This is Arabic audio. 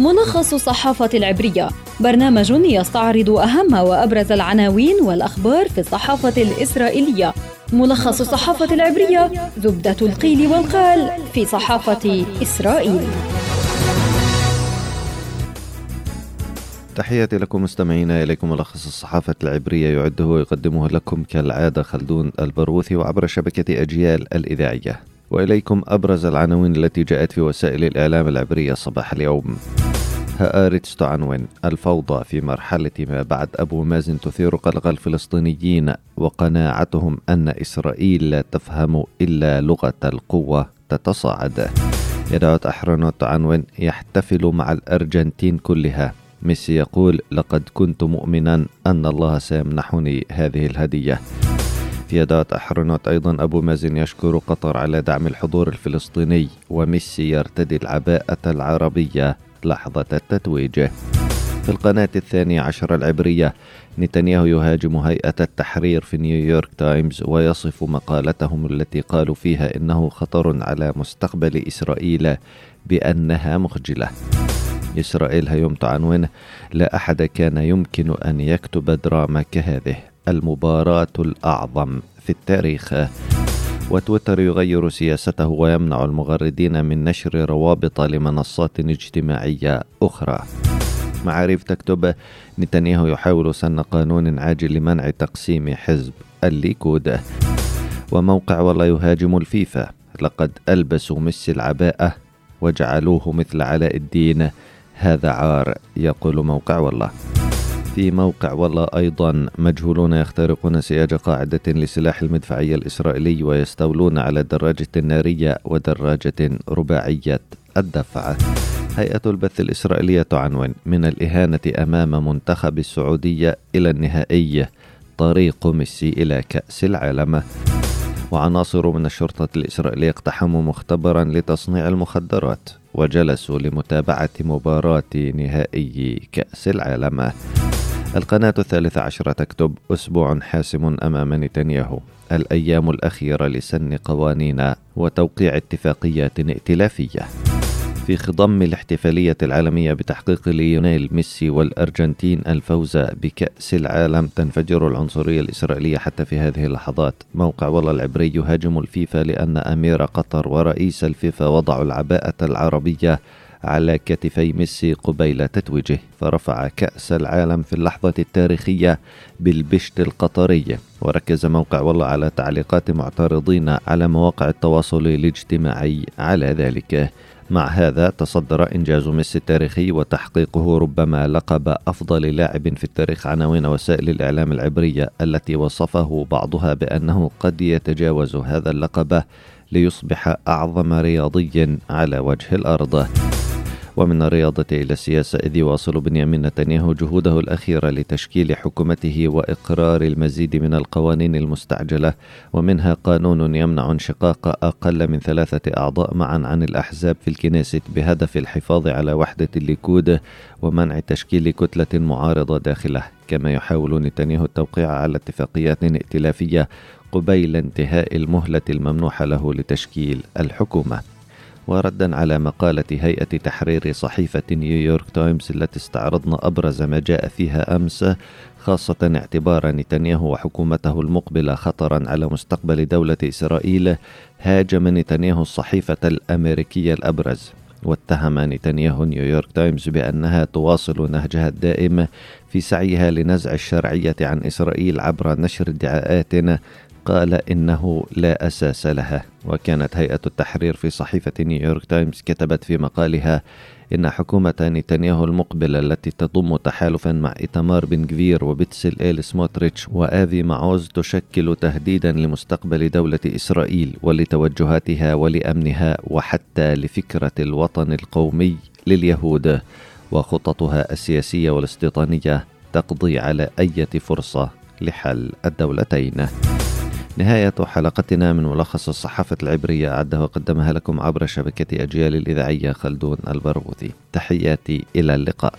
ملخص الصحافة العبرية. برنامج يستعرض أهم وأبرز العناوين والأخبار في الصحافة الإسرائيلية. ملخص الصحافة العبرية زبدة القيل والقال في صحافة إسرائيل. تحياتي لكم مستمعينا إليكم ملخص الصحافة العبرية يعده ويقدمه لكم كالعادة خلدون البروثي وعبر شبكة أجيال الإذاعية. وإليكم أبرز العناوين التي جاءت في وسائل الإعلام العبرية صباح اليوم. هآرتس تعنون الفوضى في مرحلة ما بعد أبو مازن تثير قلق الفلسطينيين وقناعتهم أن إسرائيل لا تفهم إلا لغة القوة تتصاعد. يدعو أحرنوت تعنون يحتفل مع الأرجنتين كلها. ميسي يقول لقد كنت مؤمنا أن الله سيمنحني هذه الهدية. في يديعوت أحرونوت أيضا أبو مازن يشكر قطر على دعم الحضور الفلسطيني وميسي يرتدي العباءة العربية. لحظة التتويج. في القناة الثانية عشر العبرية نتنياهو يهاجم هيئة التحرير في نيويورك تايمز ويصف مقالتهم التي قالوا فيها إنه خطر على مستقبل إسرائيل بأنها مخجلة. إسرائيل هيوم عنوانه لا أحد كان يمكن أن يكتب دراما كهذه. المباراة الأعظم في التاريخ. وتويتر يغير سياسته ويمنع المغردين من نشر روابط لمنصات اجتماعية أخرى. معاريف تكتب نتنياهو يحاول سن قانون عاجل لمنع تقسيم حزب الليكود. وموقع والله يهاجم الفيفا لقد ألبسوا ميسي العباءة وجعلوه مثل علاء الدين. هذا عار يقول موقع والله. في موقع والله أيضا مجهولون يخترقون سياج قاعدة لسلاح المدفعية الإسرائيلي ويستولون على دراجة نارية ودراجة رباعية الدفع. هيئة البث الإسرائيلية تعنون من الإهانة أمام منتخب السعودية إلى النهائي. طريق ميسي إلى كأس العالم. وعناصر من الشرطة الإسرائيلية اقتحموا مختبرا لتصنيع المخدرات وجلسوا لمتابعة مباراة نهائي كأس العالم. القناة الثالثة عشرة تكتب أسبوع حاسم أمام نتنياهو الأيام الأخيرة لسن قوانين وتوقيع اتفاقيات ائتلافية. في خضم الاحتفالية العالمية بتحقيق ليونيل ميسي والأرجنتين الفوز بكأس العالم تنفجر العنصرية الإسرائيلية حتى في هذه اللحظات. موقع والله العبري يهاجم الفيفا لأن أمير قطر ورئيس الفيفا وضعوا العباءة العربية على كتفي ميسي قبيل تتويجه فرفع كأس العالم في اللحظة التاريخية بالبشت القطري. وركز موقع والله على تعليقات معترضين على مواقع التواصل الاجتماعي على ذلك. مع هذا تصدر إنجاز ميسي التاريخي وتحقيقه ربما لقب أفضل لاعب في التاريخ عناوين وسائل الإعلام العبرية التي وصفه بعضها بأنه قد يتجاوز هذا اللقب ليصبح أعظم رياضي على وجه الأرض. ومن الرياضة إلى السياسة إذ يواصل بنيامين نتنياهو جهوده الأخيرة لتشكيل حكومته وإقرار المزيد من القوانين المستعجلة. ومنها قانون يمنع انشقاق أقل من ثلاثة أعضاء معا عن الأحزاب في الكنيست بهدف الحفاظ على وحدة الليكود ومنع تشكيل كتلة معارضة داخلة. كما يحاول نتنياهو التوقيع على اتفاقيات ائتلافية قبيل انتهاء المهلة الممنوحة له لتشكيل الحكومة. وردا على مقالة هيئة تحرير صحيفة نيويورك تايمز التي استعرضنا أبرز ما جاء فيها أمس خاصة اعتبار نتنياهو وحكومته المقبلة خطرا على مستقبل دولة إسرائيل هاجم نتنياهو الصحيفة الأمريكية الأبرز. واتهم نتنياهو نيويورك تايمز بأنها تواصل نهجها الدائم في سعيها لنزع الشرعية عن إسرائيل عبر نشر ادعاءات قال إنه لا أساس لها وكانت هيئة التحرير في صحيفة نيويورك تايمز كتبت في مقالها إن حكومة نتنياهو المقبلة التي تضم تحالفا مع إتمار بن غفير وبتسلئيل سموتريتش وآفي معوز تشكل تهديدا لمستقبل دولة إسرائيل ولتوجهاتها ولأمنها وحتى لفكرة الوطن القومي لليهود وخططها السياسية والاستيطانية تقضي على أي فرصة لحل الدولتين. نهاية حلقتنا من ملخص الصحافة العبرية أعدها وقدمها لكم عبر شبكة أجيال الإذاعية خلدون البرغوثي تحياتي إلى اللقاء.